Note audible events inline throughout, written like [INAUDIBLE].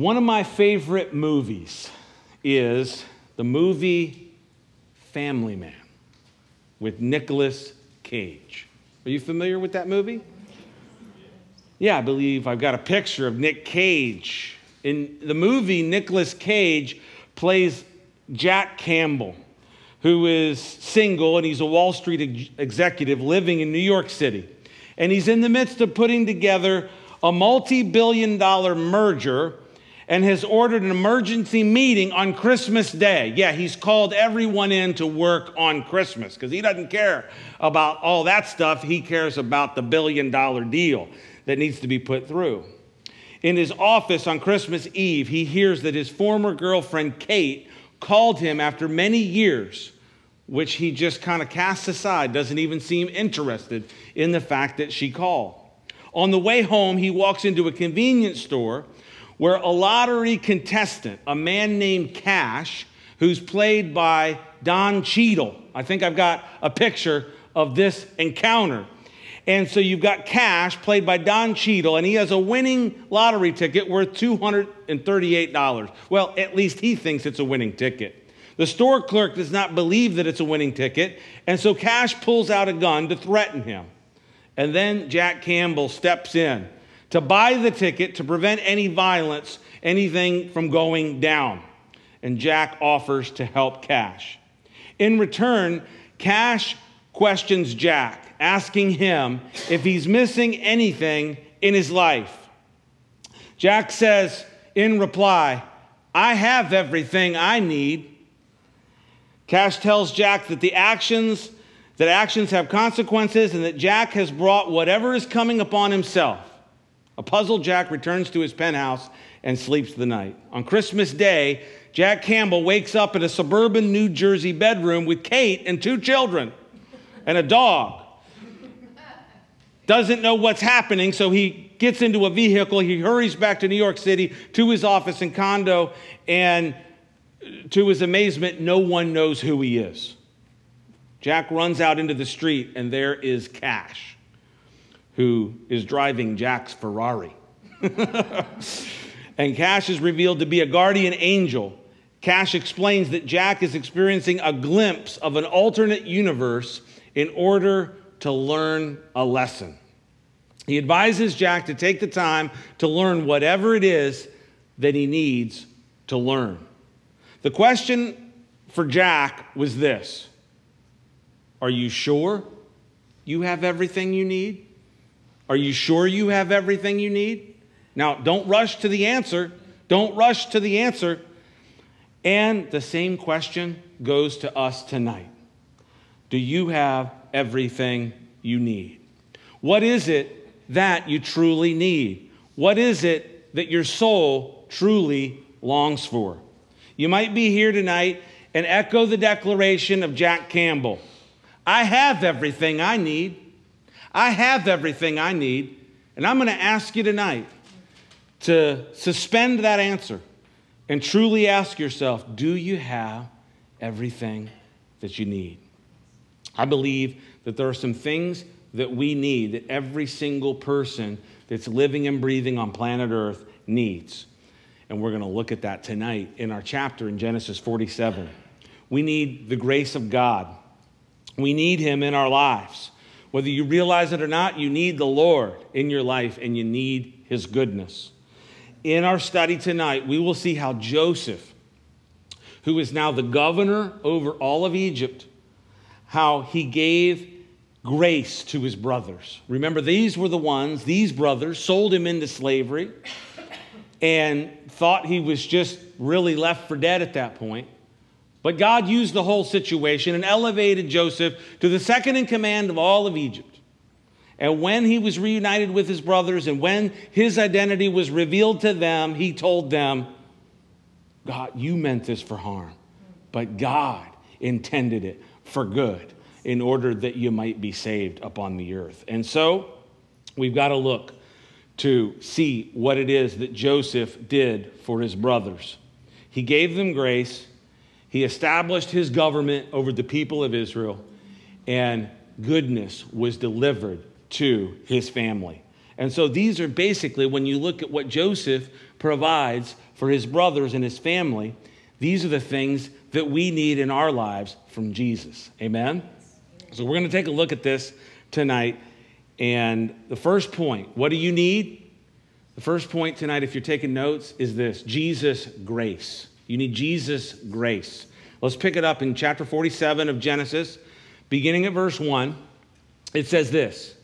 One of my favorite movies is the movie Family Man with Nicolas Cage. Are you familiar with that movie? Yeah, I believe I've got a picture of Nick Cage. In the movie, Nicolas Cage plays Jack Campbell, who is single and he's a Wall Street ex- executive living in New York City. And he's in the midst of putting together a multi billion dollar merger and has ordered an emergency meeting on Christmas Day. Yeah, he's called everyone in to work on Christmas because he doesn't care about all that stuff. He cares about the billion dollar deal that needs to be put through. In his office on Christmas Eve, he hears that his former girlfriend, Kate, called him after many years, which he just kind of casts aside, doesn't even seem interested in the fact that she called. On the way home, he walks into a convenience store where a lottery contestant, a man named Cash, who's played by Don Cheadle, I think I've got a picture of this encounter. And so you've got Cash, played by Don Cheadle, and he has a winning lottery ticket worth $238. Well, at least he thinks it's a winning ticket. The store clerk does not believe that it's a winning ticket, and so Cash pulls out a gun to threaten him. And then Jack Campbell steps in to buy the ticket to prevent any violence, anything from going down. And Jack offers to help Cash. In return, Cash questions Jack asking him if he's missing anything in his life. Jack says in reply, I have everything I need. Cash tells Jack that the actions that actions have consequences and that Jack has brought whatever is coming upon himself. A puzzled Jack returns to his penthouse and sleeps the night. On Christmas Day, Jack Campbell wakes up in a suburban New Jersey bedroom with Kate and two children and a dog doesn't know what's happening, so he gets into a vehicle. He hurries back to New York City to his office and condo, and to his amazement, no one knows who he is. Jack runs out into the street, and there is Cash, who is driving Jack's Ferrari. [LAUGHS] and Cash is revealed to be a guardian angel. Cash explains that Jack is experiencing a glimpse of an alternate universe in order to learn a lesson. He advises Jack to take the time to learn whatever it is that he needs to learn. The question for Jack was this Are you sure you have everything you need? Are you sure you have everything you need? Now, don't rush to the answer. Don't rush to the answer. And the same question goes to us tonight Do you have everything you need? What is it that you truly need? What is it that your soul truly longs for? You might be here tonight and echo the declaration of Jack Campbell I have everything I need. I have everything I need. And I'm going to ask you tonight to suspend that answer and truly ask yourself do you have everything that you need? I believe that there are some things that we need, that every single person that's living and breathing on planet Earth needs. And we're going to look at that tonight in our chapter in Genesis 47. We need the grace of God, we need Him in our lives. Whether you realize it or not, you need the Lord in your life and you need His goodness. In our study tonight, we will see how Joseph, who is now the governor over all of Egypt, how he gave grace to his brothers. Remember, these were the ones, these brothers sold him into slavery and thought he was just really left for dead at that point. But God used the whole situation and elevated Joseph to the second in command of all of Egypt. And when he was reunited with his brothers and when his identity was revealed to them, he told them, God, you meant this for harm, but God intended it for good in order that you might be saved upon the earth. And so we've got to look to see what it is that Joseph did for his brothers. He gave them grace, he established his government over the people of Israel, and goodness was delivered to his family. And so these are basically, when you look at what Joseph provides for his brothers and his family, these are the things that we need in our lives from Jesus. Amen? So we're going to take a look at this tonight. And the first point what do you need? The first point tonight, if you're taking notes, is this Jesus grace. You need Jesus grace. Let's pick it up in chapter 47 of Genesis, beginning at verse 1. It says this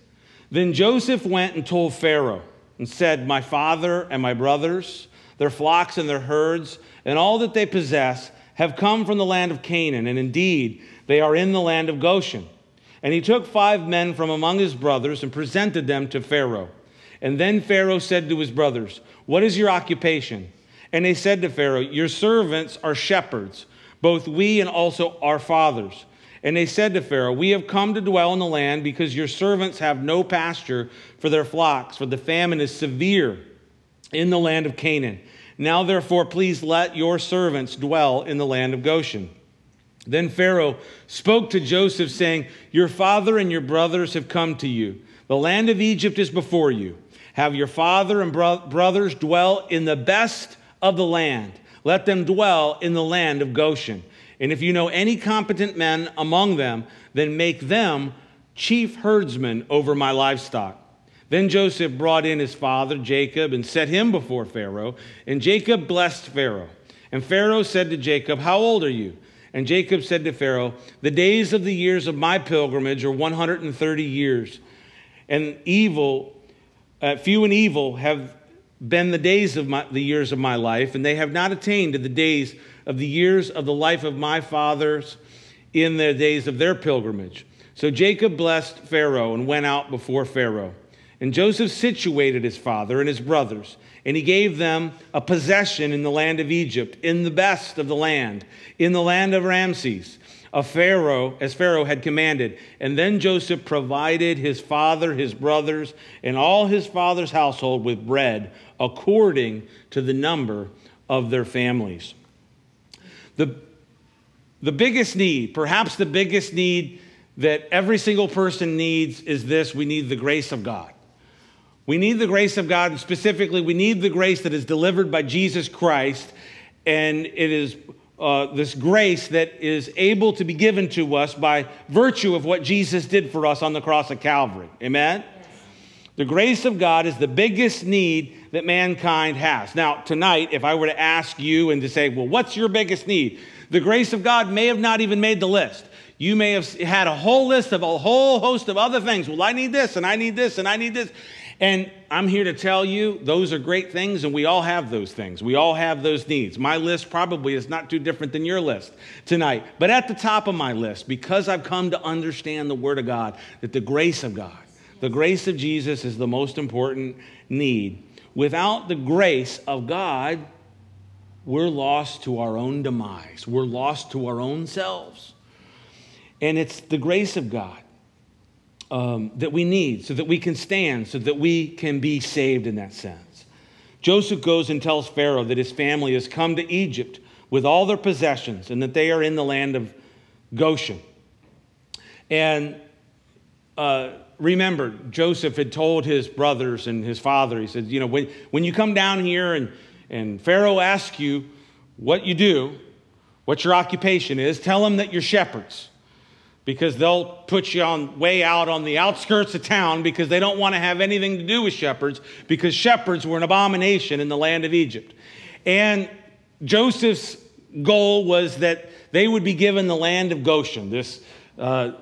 Then Joseph went and told Pharaoh and said, My father and my brothers, their flocks and their herds, and all that they possess have come from the land of Canaan, and indeed they are in the land of Goshen. And he took five men from among his brothers and presented them to Pharaoh. And then Pharaoh said to his brothers, What is your occupation? And they said to Pharaoh, Your servants are shepherds, both we and also our fathers. And they said to Pharaoh, We have come to dwell in the land because your servants have no pasture for their flocks, for the famine is severe in the land of Canaan. Now, therefore, please let your servants dwell in the land of Goshen. Then Pharaoh spoke to Joseph, saying, Your father and your brothers have come to you. The land of Egypt is before you. Have your father and bro- brothers dwell in the best of the land. Let them dwell in the land of Goshen. And if you know any competent men among them, then make them chief herdsmen over my livestock. Then Joseph brought in his father, Jacob, and set him before Pharaoh. And Jacob blessed Pharaoh. And Pharaoh said to Jacob, How old are you? And Jacob said to Pharaoh, The days of the years of my pilgrimage are 130 years. And evil, uh, few and evil have been the days of my, the years of my life, and they have not attained to the days of the years of the life of my fathers in the days of their pilgrimage. So Jacob blessed Pharaoh and went out before Pharaoh. And Joseph situated his father and his brothers, and he gave them a possession in the land of Egypt, in the best of the land, in the land of Ramses, of Pharaoh, as Pharaoh had commanded. And then Joseph provided his father, his brothers, and all his father's household with bread according to the number of their families. The, the biggest need, perhaps the biggest need that every single person needs, is this we need the grace of God. We need the grace of God, and specifically, we need the grace that is delivered by Jesus Christ, and it is uh, this grace that is able to be given to us by virtue of what Jesus did for us on the cross of Calvary. Amen? The grace of God is the biggest need that mankind has. Now, tonight, if I were to ask you and to say, well, what's your biggest need? The grace of God may have not even made the list. You may have had a whole list of a whole host of other things. Well, I need this, and I need this, and I need this. And I'm here to tell you, those are great things, and we all have those things. We all have those needs. My list probably is not too different than your list tonight. But at the top of my list, because I've come to understand the Word of God, that the grace of God, the grace of Jesus is the most important need Without the grace of God, we're lost to our own demise. We're lost to our own selves. And it's the grace of God um, that we need so that we can stand, so that we can be saved in that sense. Joseph goes and tells Pharaoh that his family has come to Egypt with all their possessions and that they are in the land of Goshen. And uh, remember, Joseph had told his brothers and his father, he said, You know, when, when you come down here and, and Pharaoh asks you what you do, what your occupation is, tell him that you're shepherds because they'll put you on way out on the outskirts of town because they don't want to have anything to do with shepherds because shepherds were an abomination in the land of Egypt. And Joseph's goal was that they would be given the land of Goshen, this uh,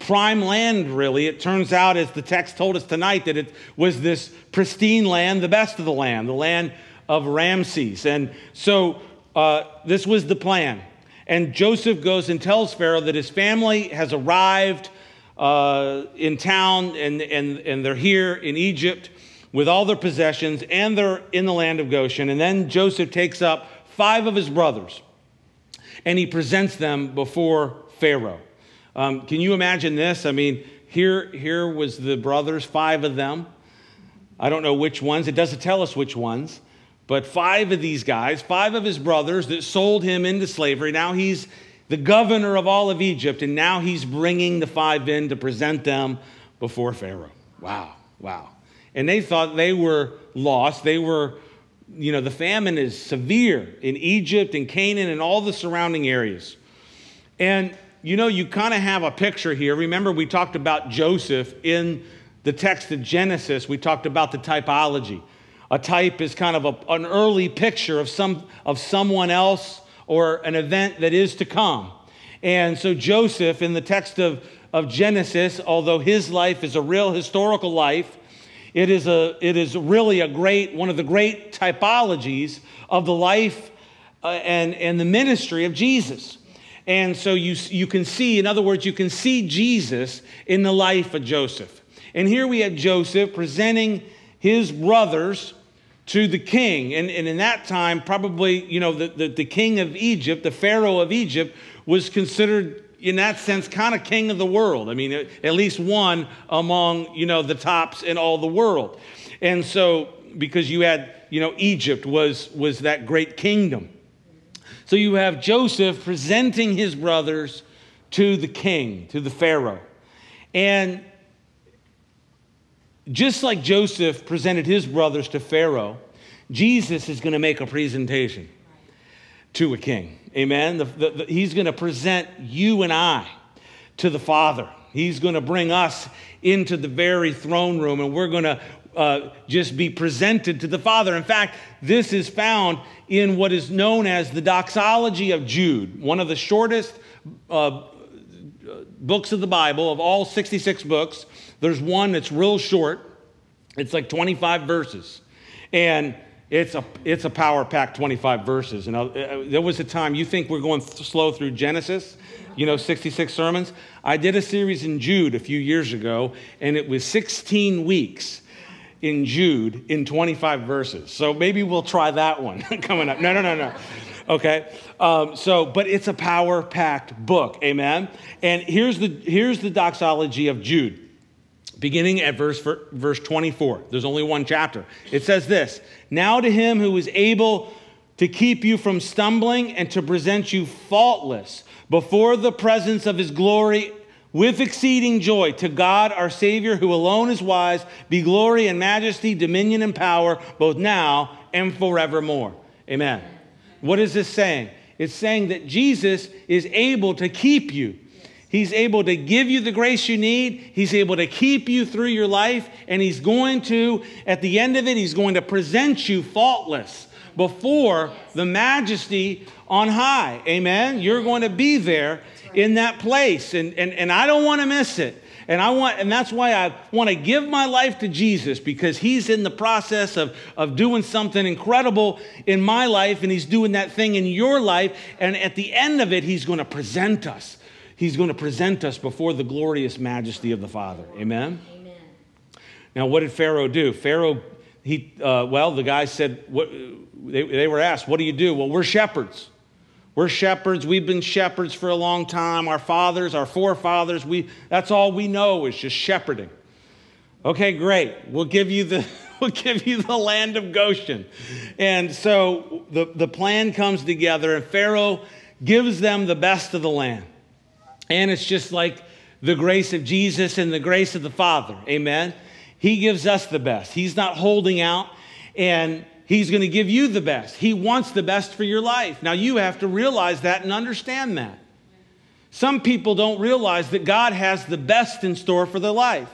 prime land, really. It turns out, as the text told us tonight, that it was this pristine land, the best of the land, the land of Ramses. And so uh, this was the plan. And Joseph goes and tells Pharaoh that his family has arrived uh, in town and, and, and they're here in Egypt with all their possessions and they're in the land of Goshen. And then Joseph takes up five of his brothers and he presents them before Pharaoh. Um, can you imagine this? I mean, here, here was the brothers, five of them. I don't know which ones. It doesn't tell us which ones. But five of these guys, five of his brothers that sold him into slavery. Now he's the governor of all of Egypt, and now he's bringing the five in to present them before Pharaoh. Wow, wow. And they thought they were lost. They were you know, the famine is severe in Egypt and Canaan and all the surrounding areas. And, you know, you kind of have a picture here. Remember, we talked about Joseph in the text of Genesis, we talked about the typology. A type is kind of a, an early picture of, some, of someone else or an event that is to come. And so Joseph, in the text of, of Genesis, although his life is a real historical life, it is, a, it is really a great, one of the great typologies of the life uh, and, and the ministry of Jesus. And so you, you can see, in other words, you can see Jesus in the life of Joseph. And here we have Joseph presenting his brothers to the king. And, and in that time, probably, you know, the, the, the king of Egypt, the Pharaoh of Egypt, was considered in that sense, kind of king of the world. I mean, at least one among, you know, the tops in all the world. And so, because you had, you know, Egypt was, was that great kingdom. So you have Joseph presenting his brothers to the king, to the Pharaoh. And just like Joseph presented his brothers to Pharaoh, Jesus is going to make a presentation to a king. Amen. The, the, the, he's going to present you and I to the Father. He's going to bring us into the very throne room, and we're going to uh, just be presented to the Father. In fact, this is found in what is known as the doxology of Jude, one of the shortest uh, books of the Bible, of all 66 books. There's one that's real short, it's like 25 verses. And it's a, it's a power packed 25 verses. And uh, uh, there was a time, you think we're going th- slow through Genesis, you know, 66 sermons? I did a series in Jude a few years ago, and it was 16 weeks in Jude in 25 verses. So maybe we'll try that one [LAUGHS] coming up. No, no, no, no. Okay. Um, so, but it's a power packed book. Amen. And here's the, here's the doxology of Jude beginning at verse, verse 24. There's only one chapter. It says this Now to him who is able to keep you from stumbling and to present you faultless before the presence of his glory with exceeding joy, to God our Savior, who alone is wise, be glory and majesty, dominion and power, both now and forevermore. Amen. What is this saying? It's saying that Jesus is able to keep you He's able to give you the grace you need. He's able to keep you through your life. And He's going to, at the end of it, He's going to present you faultless before the majesty on high. Amen? You're going to be there in that place. And, and, and I don't want to miss it. And I want, and that's why I want to give my life to Jesus because he's in the process of, of doing something incredible in my life, and he's doing that thing in your life. And at the end of it, he's going to present us he's going to present us before the glorious majesty of the Father. Amen? Amen. Now, what did Pharaoh do? Pharaoh, he, uh, well, the guy said, what, they, they were asked, What do you do? Well, we're shepherds. We're shepherds. We've been shepherds for a long time. Our fathers, our forefathers, we, that's all we know is just shepherding. Okay, great. We'll give you the, [LAUGHS] we'll give you the land of Goshen. And so the, the plan comes together, and Pharaoh gives them the best of the land. And it's just like the grace of Jesus and the grace of the Father. Amen. He gives us the best. He's not holding out and He's going to give you the best. He wants the best for your life. Now, you have to realize that and understand that. Some people don't realize that God has the best in store for their life.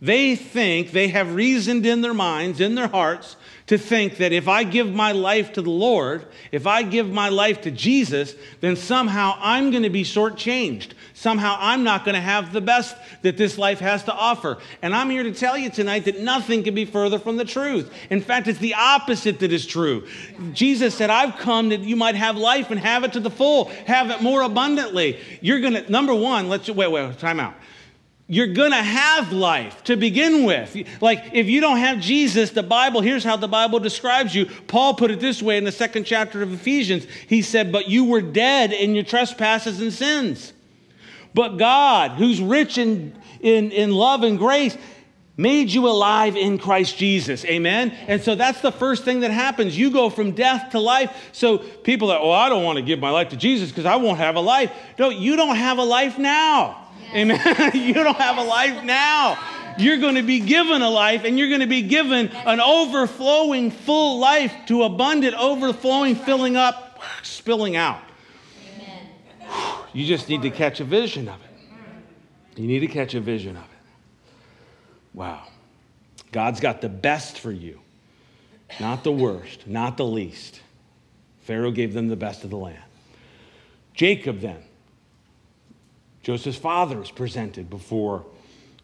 They think, they have reasoned in their minds, in their hearts, to think that if I give my life to the Lord, if I give my life to Jesus, then somehow I'm going to be shortchanged. Somehow I'm not going to have the best that this life has to offer. And I'm here to tell you tonight that nothing can be further from the truth. In fact, it's the opposite that is true. Jesus said, I've come that you might have life and have it to the full, have it more abundantly. You're going to, number one, let's, wait, wait, time out you're going to have life to begin with. Like, if you don't have Jesus, the Bible, here's how the Bible describes you. Paul put it this way in the second chapter of Ephesians. He said, But you were dead in your trespasses and sins. But God, who's rich in, in, in love and grace, made you alive in Christ Jesus. Amen? And so that's the first thing that happens. You go from death to life. So people are, oh, I don't want to give my life to Jesus because I won't have a life. No, you don't have a life now. Amen. [LAUGHS] you don't have a life now. you're going to be given a life and you're going to be given an overflowing, full life to abundant, overflowing, filling up, spilling out. You just need to catch a vision of it. You need to catch a vision of it. Wow. God's got the best for you, not the worst, not the least. Pharaoh gave them the best of the land. Jacob, then, Joseph's father is presented before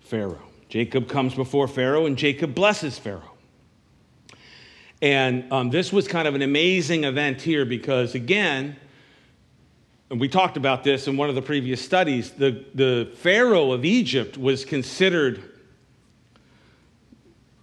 Pharaoh. Jacob comes before Pharaoh, and Jacob blesses Pharaoh. And um, this was kind of an amazing event here because, again, and we talked about this in one of the previous studies, the, the Pharaoh of Egypt was considered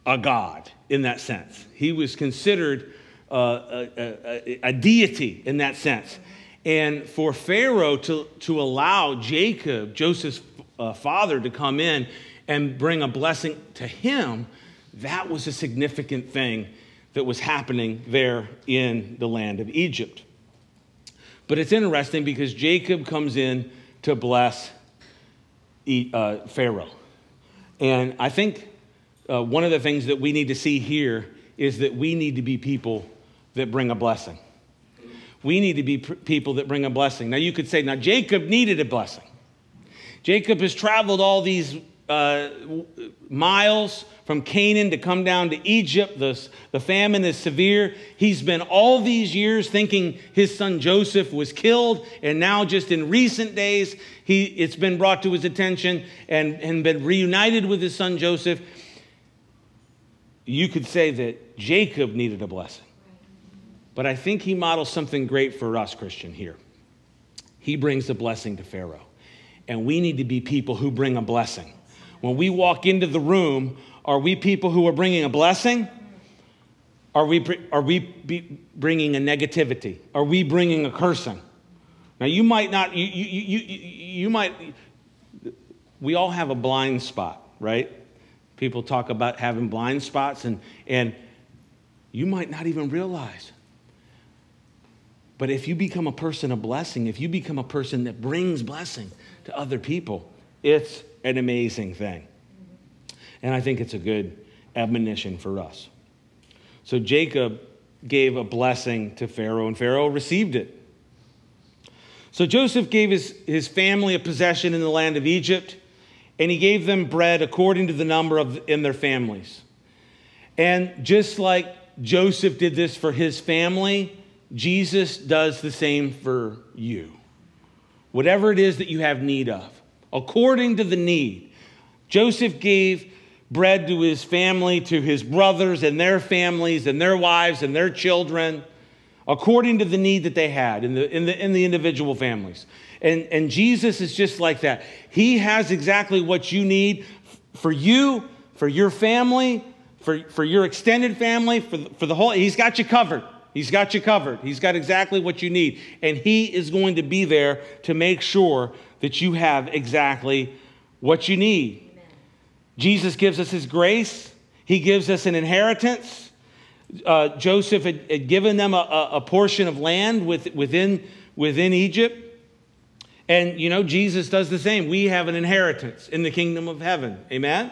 a god in that sense. He was considered uh, a, a, a, deity in that sense. And for Pharaoh to, to allow Jacob, Joseph's uh, father, to come in and bring a blessing to him, that was a significant thing that was happening there in the land of Egypt. But it's interesting because Jacob comes in to bless uh, Pharaoh. And I think uh, one of the things that we need to see here is that we need to be people that bring a blessing. We need to be people that bring a blessing. Now, you could say, now, Jacob needed a blessing. Jacob has traveled all these uh, miles from Canaan to come down to Egypt. The, the famine is severe. He's been all these years thinking his son Joseph was killed, and now, just in recent days, he, it's been brought to his attention and, and been reunited with his son Joseph. You could say that Jacob needed a blessing. But I think he models something great for us, Christian, here. He brings a blessing to Pharaoh. And we need to be people who bring a blessing. When we walk into the room, are we people who are bringing a blessing? Are we, are we bringing a negativity? Are we bringing a cursing? Now, you might not, you, you, you, you might, we all have a blind spot, right? People talk about having blind spots, and, and you might not even realize but if you become a person of blessing, if you become a person that brings blessing to other people, it's an amazing thing. And I think it's a good admonition for us. So Jacob gave a blessing to Pharaoh, and Pharaoh received it. So Joseph gave his, his family a possession in the land of Egypt, and he gave them bread according to the number of in their families. And just like Joseph did this for his family, Jesus does the same for you. Whatever it is that you have need of, according to the need. Joseph gave bread to his family, to his brothers and their families and their wives and their children, according to the need that they had in the, in the, in the individual families. And, and Jesus is just like that. He has exactly what you need for you, for your family, for, for your extended family, for for the whole, he's got you covered. He's got you covered. He's got exactly what you need. And He is going to be there to make sure that you have exactly what you need. Amen. Jesus gives us His grace, He gives us an inheritance. Uh, Joseph had, had, given them a, a, portion of land with, within, within Egypt. And, you know, Jesus does the same. We have an inheritance in the kingdom of heaven. Amen?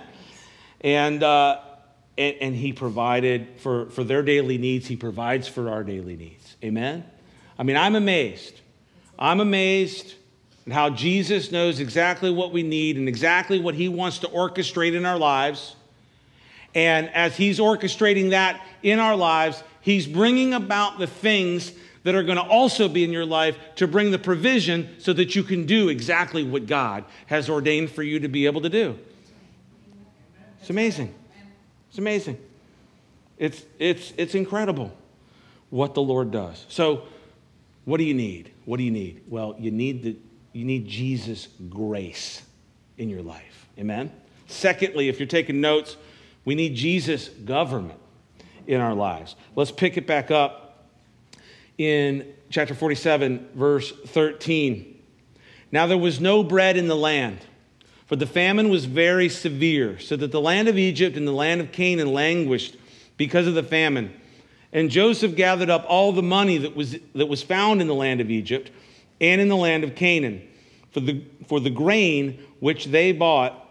And, uh, and, and He provided for, for their daily needs, He provides for our daily needs. Amen? I mean, I'm amazed. I'm amazed at how Jesus knows exactly what we need and exactly what He wants to orchestrate in our lives. And as He's orchestrating that in our lives, He's bringing about the things that are going to also be in your life to bring the provision so that you can do exactly what God has ordained for you to be able to do. It's amazing. It's amazing. It's, it's, it's incredible what the Lord does. So, what do you need? What do you need? Well, you need, the, you need Jesus' grace in your life. Amen? Secondly, if you're taking notes, we need Jesus' government in our lives. Let's pick it back up in chapter 47, verse 13. Now there was no bread in the land for the famine was very severe, so that the land of Egypt and the land of Canaan languished because of the famine. And Joseph gathered up all the money that was, that was found in the land of Egypt and in the land of Canaan for the, for the grain which they bought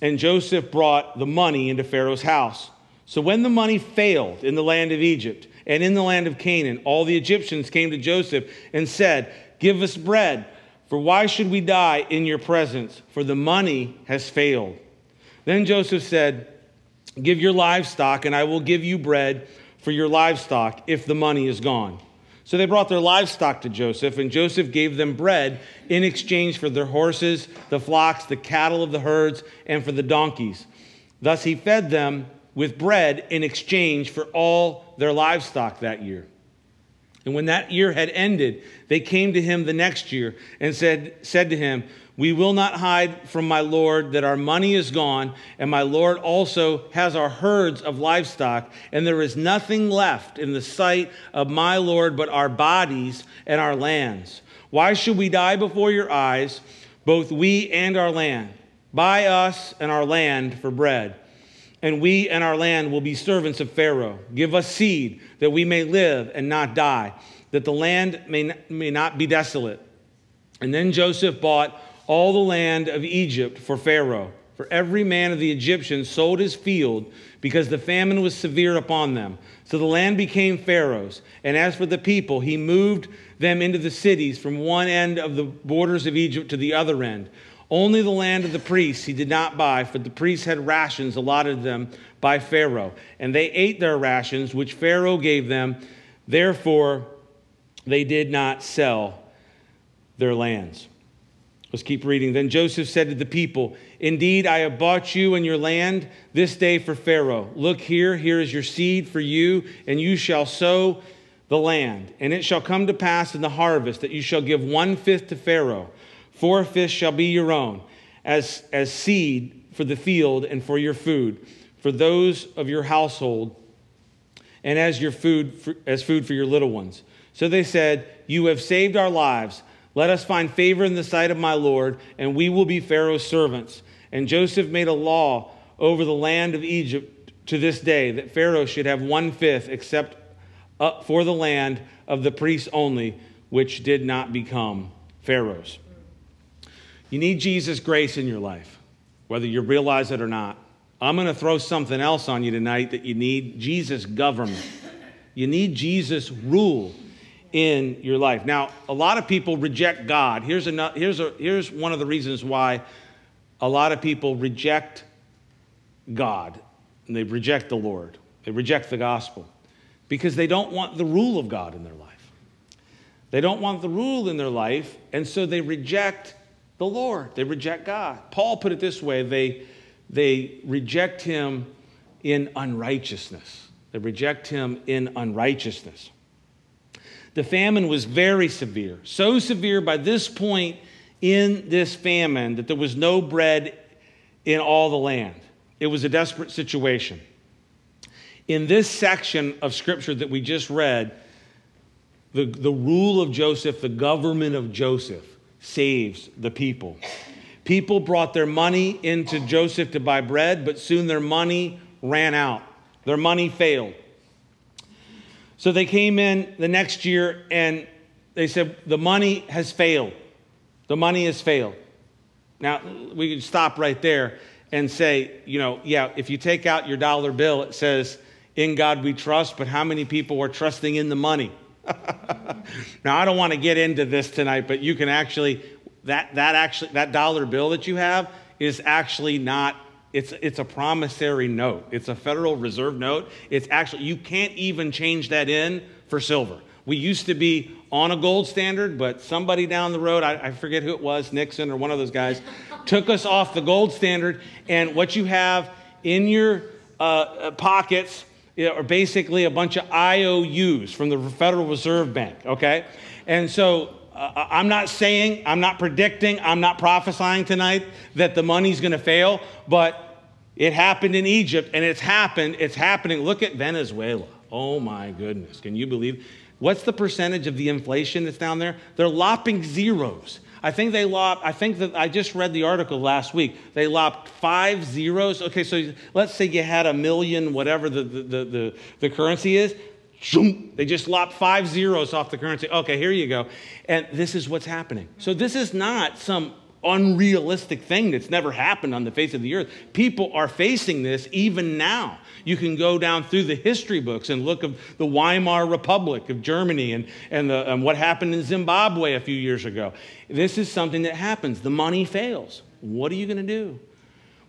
and Joseph brought the money into Pharaoh's house. So when the money failed in the land of Egypt and in the land of Canaan, all the Egyptians came to Joseph and said, Give us bread, for why should we die in your presence? For the money has failed. Then Joseph said, Give your livestock, and I will give you bread for your livestock if the money is gone. So they brought their livestock to Joseph, and Joseph gave them bread in exchange for their horses, the flocks, the cattle of the herds, and for the donkeys. Thus he fed them with bread in exchange for all their livestock that year. And when that year had ended, they came to him the next year and said, said to him, we will not hide from my Lord that our money is gone, and my Lord also has our herds of livestock, and there is nothing left in the sight of my Lord but our bodies and our lands. Why should we die before your eyes, both we and our land? Buy us and our land for bread, and we and our land will be servants of Pharaoh. Give us seed that we may live and not die, that the land may, may not be desolate. And then Joseph bought all the land of Egypt for Pharaoh. For every man of the Egyptians sold his field because the famine was severe upon them. So the land became Pharaoh's. And as for the people, he moved them into the cities from one end of the borders of Egypt to the other end. Only the land of the priests he did not buy, for the priests had rations allotted them by Pharaoh. And they ate their rations, which Pharaoh gave them. Therefore, they did not sell their lands. Let's keep reading. Then Joseph said to the people, Indeed, I have bought you and your land this day for Pharaoh. Look here, here is your seed for you, and you shall sow the land. And it shall come to pass in the harvest that you shall give one fifth to Pharaoh. Four fifths shall be your own, as, as seed for the field and for your food, for those of your household, and as your food for, as food for your little ones. So they said, You have saved our lives. Let us find favor in the sight of my Lord, and we will be Pharaoh's servants. And Joseph made a law over the land of Egypt to this day that Pharaoh should have one fifth, except for the land of the priests only, which did not become Pharaoh's. You need Jesus' grace in your life, whether you realize it or not. I'm going to throw something else on you tonight that you need Jesus' government. You need Jesus' rule in your life. Now, a lot of people reject God. Here's, a, here's, a, here's one of the reasons why a lot of people reject God and they reject the Lord. They reject the gospel because they don't want the rule of God in their life. They don't want the rule in their life, and so they reject the Lord. They reject God. Paul put it this way they, they reject him in unrighteousness. They reject him in unrighteousness. The famine was very severe, so severe by this point in this famine that there was no bread in all the land. It was a desperate situation. In this section of scripture that we just read, the, the rule of Joseph, the government of Joseph, saves the people. People brought their money into Joseph to buy bread, but soon their money ran out. Their money failed. So they came in the next year and they said, The money has failed. The money has failed. Now, we can stop right there and say, you know, yeah, if you take out your dollar bill, it says, In God we trust, but how many people are trusting in the money? [LAUGHS] now, I don't want to get into this tonight, but you can actually, that, that actually, that dollar bill that you have is actually not it's, it's a promissory note. It's a Federal Reserve note. It's actually, you can't even change that in for silver. We used to be on a gold standard, but somebody down the road, I, I forget who it was, Nixon or one of those guys, [LAUGHS] took us off the gold standard. And what you have in your uh, uh pockets are basically a bunch of IOUs from the Federal Reserve Bank, okay? And so uh, I'm not saying, I'm not predicting, I'm not prophesying tonight that the money's to fail, but it happened in Egypt and it's happened, it's happening. Look at Venezuela. Oh my goodness. Can you believe? What's the percentage of the inflation that's down there? They're lopping zeros. I think they lopped, I think that I just read the article last week. They lopped five zeros. Okay, so let's say you had a million, whatever the, the, the, the, the currency is. They just lopped five zeros off the currency. Okay, here you go. And this is what's happening. So this is not some unrealistic thing that's never happened on the face of the earth. People are facing this even now. You can go down through the history books and look of the Weimar Republic of Germany and, and, the, and what happened in Zimbabwe a few years ago. This is something that happens. The money fails. What are you going to do?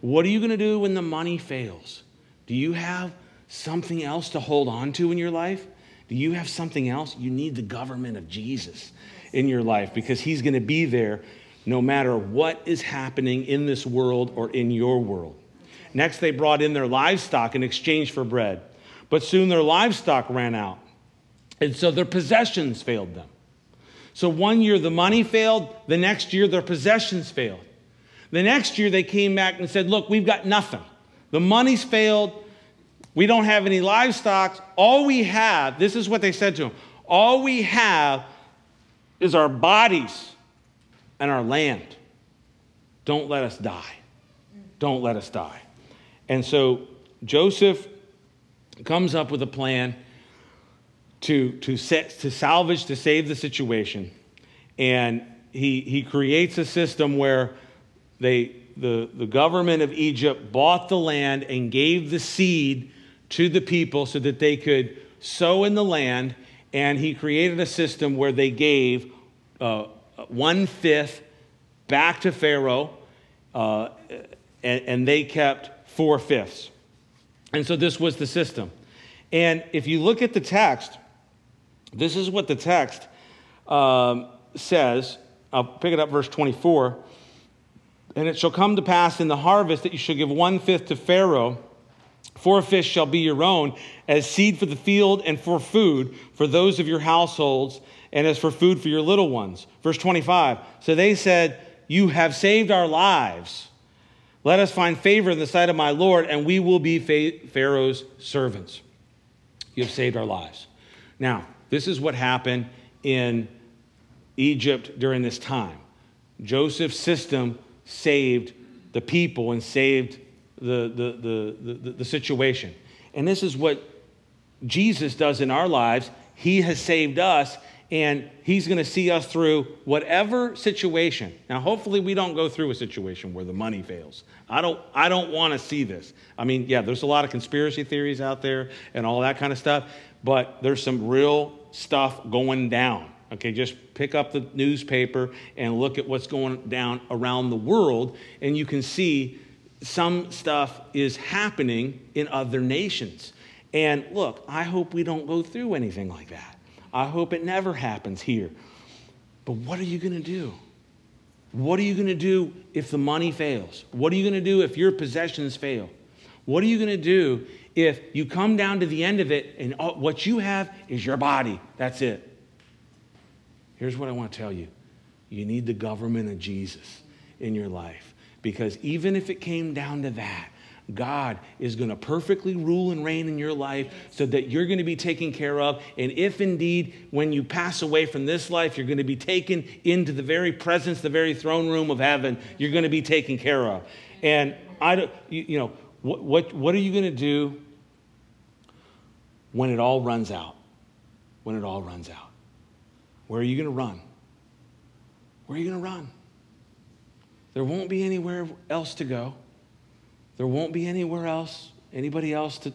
What are you going to do when the money fails? Do you have something else to hold on to in your life? Do you have something else? You need the government of Jesus in your life because he's going to be there no matter what is happening in this world or in your world. Next, they brought in their livestock in exchange for bread. But soon their livestock ran out. And so their possessions failed them. So one year the money failed, the next year their possessions failed. The next year they came back and said, Look, we've got nothing. The money's failed. We don't have any livestock. All we have, this is what they said to him all we have is our bodies and our land. Don't let us die. Don't let us die. And so Joseph comes up with a plan to, to, set, to salvage, to save the situation. And he, he creates a system where they, the, the government of Egypt bought the land and gave the seed to the people so that they could sow in the land. And he created a system where they gave uh, one fifth back to Pharaoh, uh, and, and they kept four fifths. And so this was the system. And if you look at the text, this is what the text um, says. I'll pick it up, verse 24. And it shall come to pass in the harvest that you shall give one fifth to Pharaoh. Four fish shall be your own, as seed for the field and for food for those of your households, and as for food for your little ones. Verse 25. So they said, You have saved our lives. Let us find favor in the sight of my Lord, and we will be Pharaoh's servants. You have saved our lives. Now, this is what happened in Egypt during this time. Joseph's system saved the people and saved the, the, the, the, the situation. And this is what Jesus does in our lives. He has saved us, and He's going to see us through whatever situation. Now, hopefully, we don't go through a situation where the money fails. I don't, I don't want to see this. I mean, yeah, there's a lot of conspiracy theories out there and all that kind of stuff, but there's some real stuff going down. Okay, just pick up the newspaper and look at what's going down around the world, and you can see some stuff is happening in other nations. And look, I hope we don't go through anything like that. I hope it never happens here. But what are you going to do? What are you going to do if the money fails? What are you going to do if your possessions fail? What are you going to do if you come down to the end of it and what you have is your body? That's it. Here's what I want to tell you you need the government of Jesus in your life. Because even if it came down to that, God is going to perfectly rule and reign in your life so that you're going to be taken care of. And if indeed, when you pass away from this life, you're going to be taken into the very presence, the very throne room of heaven, you're going to be taken care of. And I don't, you, know, what, what, what are you going to do when it all runs out? When it all runs out? Where are you going to run? Where are you going to run? There won't be anywhere else to go. There won't be anywhere else, anybody else to.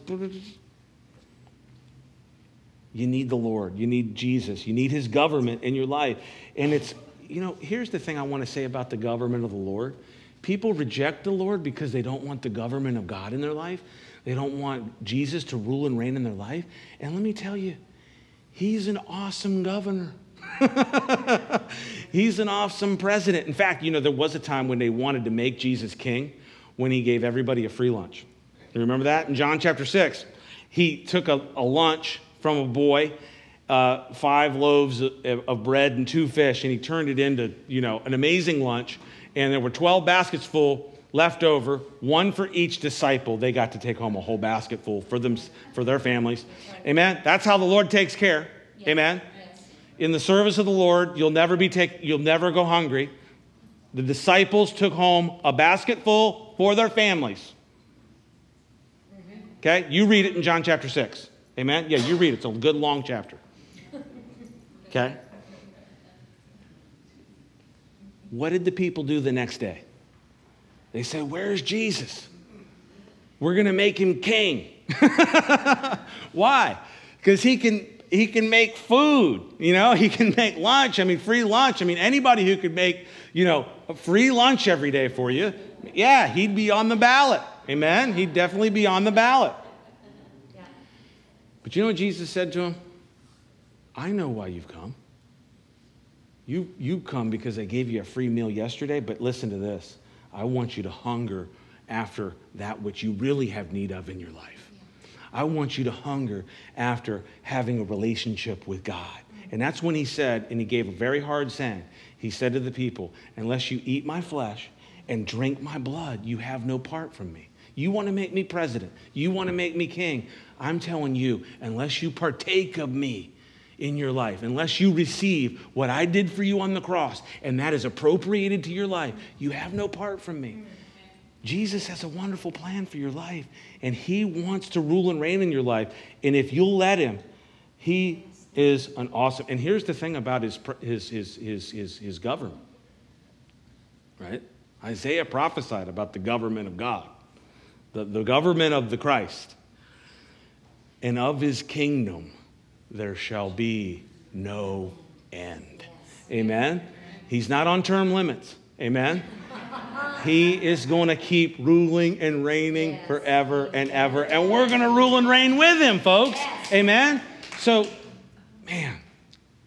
You need the Lord. You need Jesus. You need His government in your life. And it's, you know, here's the thing I want to say about the government of the Lord. People reject the Lord because they don't want the government of God in their life. They don't want Jesus to rule and reign in their life. And let me tell you, He's an awesome governor. [LAUGHS] He's an awesome president. In fact, you know, there was a time when they wanted to make Jesus king when he gave everybody a free lunch. You remember that? In John chapter 6, he took a, a lunch from a boy, uh, five loaves of, of bread and two fish, and he turned it into, you know, an amazing lunch. And there were 12 baskets full left over, one for each disciple. They got to take home a whole basket full for them, for their families. Amen. That's how the Lord takes care. Yes. Amen in the service of the Lord, you'll never be take, you'll never go hungry. The disciples took home a basket full for their families. Okay? You read it in John chapter 6. Amen? Yeah, you read it. It's a good long chapter. Okay? What did the people do the next day? They said, Where's Jesus? We're going to make him king. [LAUGHS] Why? Because he can, he can make food, you know, he can make lunch. I mean, free lunch. I mean, anybody who could make, you know, a free lunch every day for you, yeah, he'd be on the ballot. Amen? He'd definitely be on the ballot. But you know what Jesus said to him? I know why you've come. You, you come because I gave you a free meal yesterday, but listen to this. I want you to hunger after that which you really have need of in your life. I want you to hunger after having a relationship with God. And that's when he said, and he gave a very hard saying. He said to the people, Unless you eat my flesh and drink my blood, you have no part from me. You want to make me president. You want to make me king. I'm telling you, unless you partake of me in your life, unless you receive what I did for you on the cross and that is appropriated to your life, you have no part from me. Jesus has a wonderful plan for your life, and He wants to rule and reign in your life. And if you'll let Him, He is an awesome. And here's the thing about His, his, his, his, his, his government, right? Isaiah prophesied about the government of God, the, the government of the Christ and of his kingdom there shall be no end. Amen? He's not on term limits. Amen? He is going to keep ruling and reigning yes. forever and ever. And we're going to rule and reign with him, folks. Yes. Amen? So, man,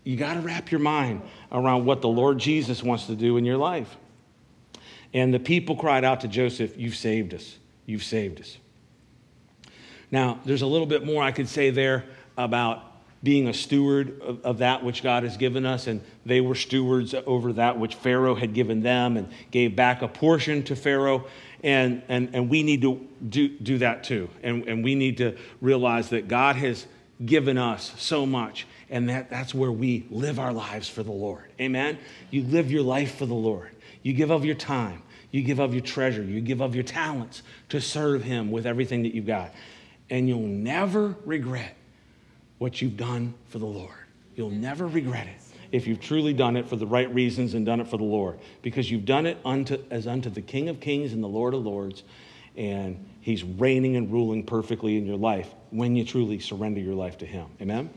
you got to wrap your mind around what the Lord Jesus wants to do in your life. And the people cried out to Joseph, You've saved us. You've saved us. Now, there's a little bit more I could say there about being a steward of, of, that which God has given us, and they were stewards over that which Pharaoh had given them and gave back a portion to Pharaoh. And, and, and we need to do, do that too. And, and we need to realize that God has given us so much, and that, that's where we live our lives for the Lord. Amen? You live your life for the Lord. You give of your time, you give of your treasure, you give of your talents to serve Him with everything that you've got and you'll never regret what you've done for the Lord. You'll never regret it if you've truly done it for the right reasons and done it for the Lord, because you've done it unto, as unto the King of Kings and the Lord of Lords, and He's reigning and ruling perfectly in your life when you truly surrender your life to Him. Amen?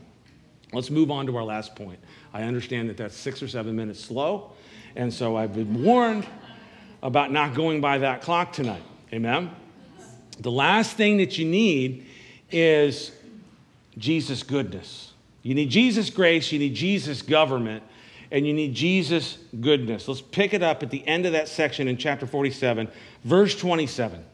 Let's move on to our last point. I understand that that's six or seven minutes slow, and so I've been warned about not going by that clock tonight. Amen? The last thing that you need is Jesus' goodness. You need Jesus' grace, you need Jesus' government, and you need Jesus' goodness. Let's pick it up at the end of that section in chapter 47, verse 27.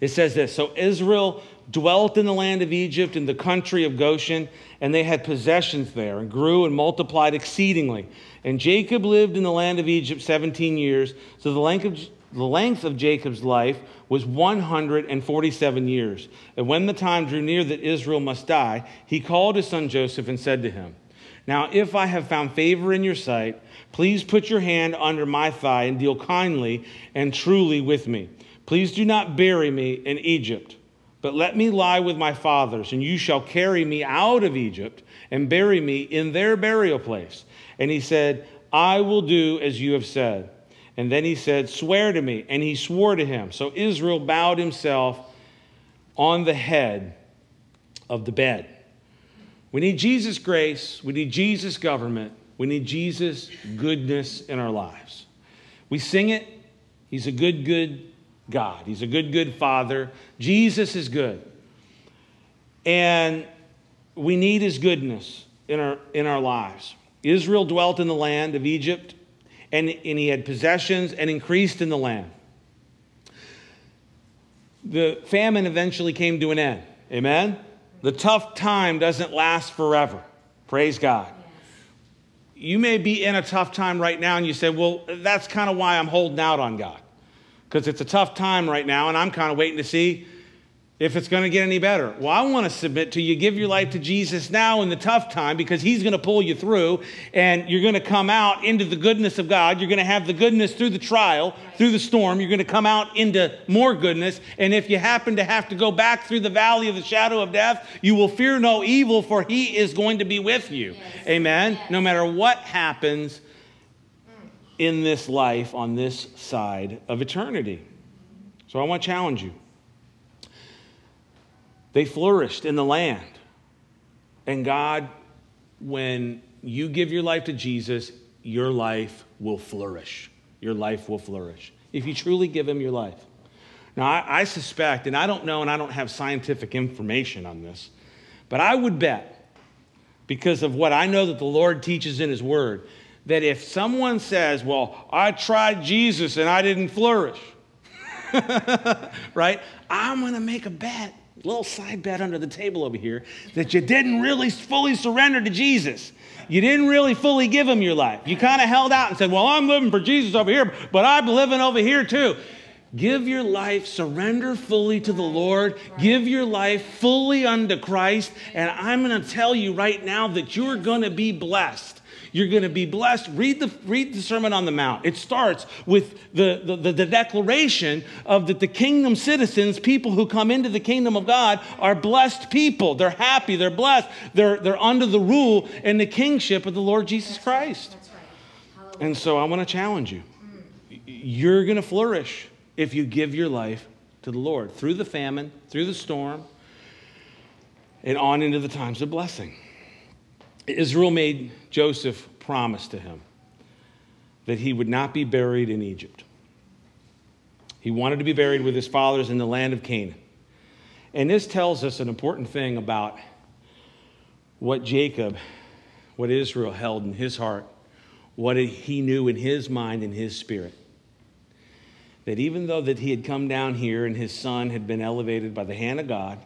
It says this So Israel dwelt in the land of Egypt, in the country of Goshen, and they had possessions there, and grew and multiplied exceedingly. And Jacob lived in the land of Egypt 17 years. So the length of the length of Jacob's life was 147 years. And when the time drew near that Israel must die, he called his son Joseph and said to him, Now, if I have found favor in your sight, please put your hand under my thigh and deal kindly and truly with me. Please do not bury me in Egypt, but let me lie with my fathers, and you shall carry me out of Egypt and bury me in their burial place. And he said, I will do as you have said. And then he said, Swear to me. And he swore to him. So Israel bowed himself on the head of the bed. We need Jesus' grace. We need Jesus' government. We need Jesus' goodness in our lives. We sing it. He's a good, good God. He's a good, good Father. Jesus is good. And we need his goodness in our, in our lives. Israel dwelt in the land of Egypt and, and he had possessions and increased in the land. The famine eventually came to an end. Amen? The tough time doesn't last forever. Praise God. You may be in a tough time right now and you say, well, that's kind of why I'm holding out on God. Because it's a tough time right now and I'm kind of waiting to see if it's going to get any better. Well, I want to submit to you give your life to Jesus now in the tough time because he's going to pull you through and you're going to come out into the goodness of God. You're going to have the goodness through the trial, through the storm. You're going to come out into more goodness. And if you happen to have to go back through the valley of the shadow of death, you will fear no evil for he is going to be with you. Yes. Amen. Yes. No matter what happens, in this life on this side of eternity. So I want to challenge you. They flourished in the land. And God, when you give your life to Jesus, your life will flourish. Your life will flourish if you truly give Him your life. Now, I, I, suspect, and I don't know, and I don't have scientific information on this, but I would bet, because of what I know that the Lord teaches in His Word, that if someone says, Well, I tried Jesus and I didn't flourish, [LAUGHS] right? I'm going to make a bet, little side bet under the table over here, that you didn't really fully surrender to Jesus. You didn't really fully give him your life. You kind of held out and said, Well, I'm living for Jesus over here, but I'm living over here too. Give your life, surrender fully to the Lord, give your life fully unto Christ, and I'm going to tell you right now that you're going to be blessed. You're going to be blessed. Read the, read the Sermon on the Mount. It starts with the, the, the, declaration of that the kingdom citizens, people who come into the kingdom of God, are blessed people. They're happy, they're blessed, they're, they're under the rule and the kingship of the Lord Jesus Christ. And so I want to challenge you. You're going to flourish if you give your life to the Lord through the famine, through the storm, and on into the times of blessing. Israel made Joseph promise to him that he would not be buried in Egypt. He wanted to be buried with his fathers in the land of Canaan. And this tells us an important thing about what Jacob, what Israel held in his heart, what he knew in his mind and his spirit. That even though that he had come down here and his son had been elevated by the hand of God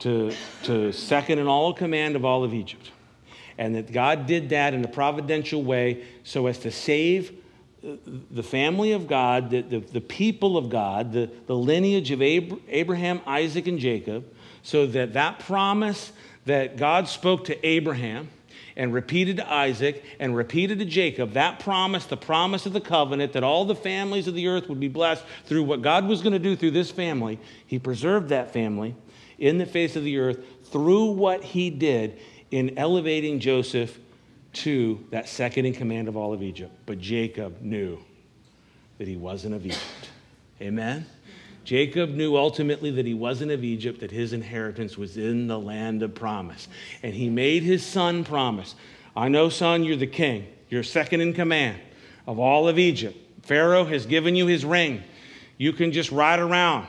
to, to second in all command of all of Egypt, and that God did that in a providential way so as to save the family of God, the, the, the people of God, the, the lineage of Abraham, Isaac, and Jacob, so that that promise that God spoke to Abraham and repeated to Isaac and repeated to Jacob, that promise, the promise of the covenant, that all the families of the earth would be blessed through what God was going to do through this family, he preserved that family in the face of the earth through what he did in elevating Joseph to that second in command of all of Egypt. But Jacob knew that he wasn't of Egypt. Amen? Jacob knew ultimately that he wasn't of Egypt, that his inheritance was in the land of promise. And he made his son promise I know, son, you're the king, you're second in command of all of Egypt. Pharaoh has given you his ring. You can just ride around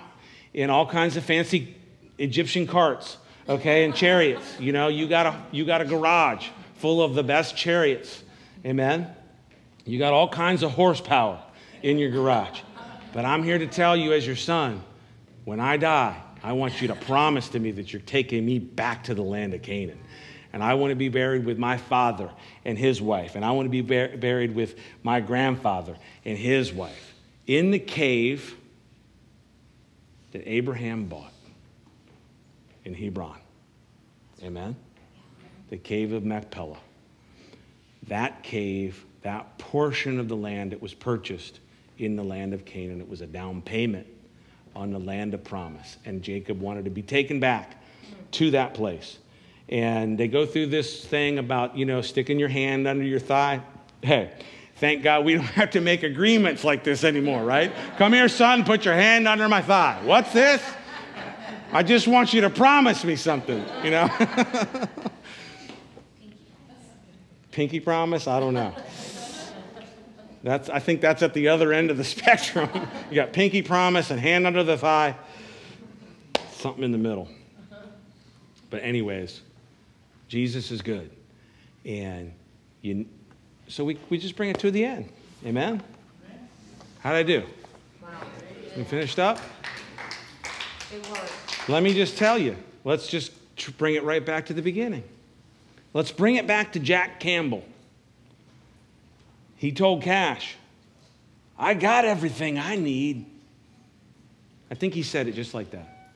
in all kinds of fancy Egyptian carts okay, and chariots. You know, you got a, you got a garage full of the best chariots. Amen? You got all kinds of horsepower in your garage. But I'm here to tell you, as your son, when I die, I want you to promise to me that you're taking me back to the land of Canaan. And I want to be buried with my father and his wife. And I want to be bur- buried with my grandfather and his wife in the cave that Abraham bought in Hebron. Amen? The cave of Machpelah. That cave, that portion of the land that was purchased in the land of Canaan, it was a down payment on the land of promise. And Jacob wanted to be taken back to that place. And they go through this thing about, you know, sticking your hand under your thigh. Hey, thank God we don't [LAUGHS] have to make agreements like this anymore, right? Come here, son, put your hand under my thigh. What's this? I just want you to promise me something, you know? [LAUGHS] Pinky promise? I don't know. That's, I think that's at the other end of the [LAUGHS] spectrum. you got pinky promise and hand under the thigh, something in the middle. But, anyways, Jesus is good. And you, so we, we just bring it to the end. Amen? How'd I do? We finished up? It worked. Let me just tell you, let's just bring it right back to the beginning. Let's bring it back to Jack Campbell. He told Cash, I got everything I need. I think he said it just like that.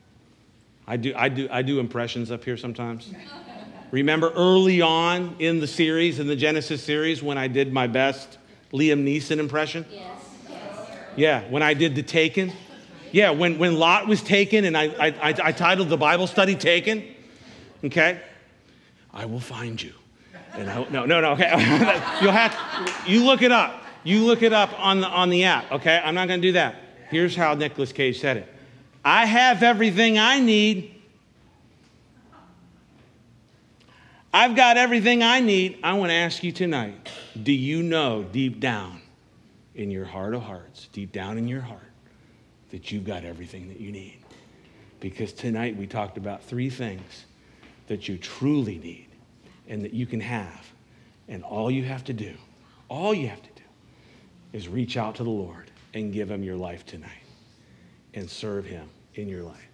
I do, I do, I do impressions up here sometimes. [LAUGHS] Remember early on in the series, in the Genesis series, when I did my best Liam Neeson impression? Yes. yes. Yeah, when I did the Taken. Yeah, when, when Lot was taken, and I, I, I titled the Bible study Taken, okay? I will find you. And I, no, no, no, okay. [LAUGHS] You'll have, you look it up. You look it up on the, on the app, okay? I'm not to do that. Here's how Nicolas Cage said it I have everything I need. I've got everything I need. I want to ask you tonight do you know deep down in your heart of hearts, deep down in your heart, that you've got everything that you need? Because tonight we talked about three things that you truly need and that you can have. And all you have to do, all you have to do, is reach out to the Lord and give him your life tonight and serve him in your life.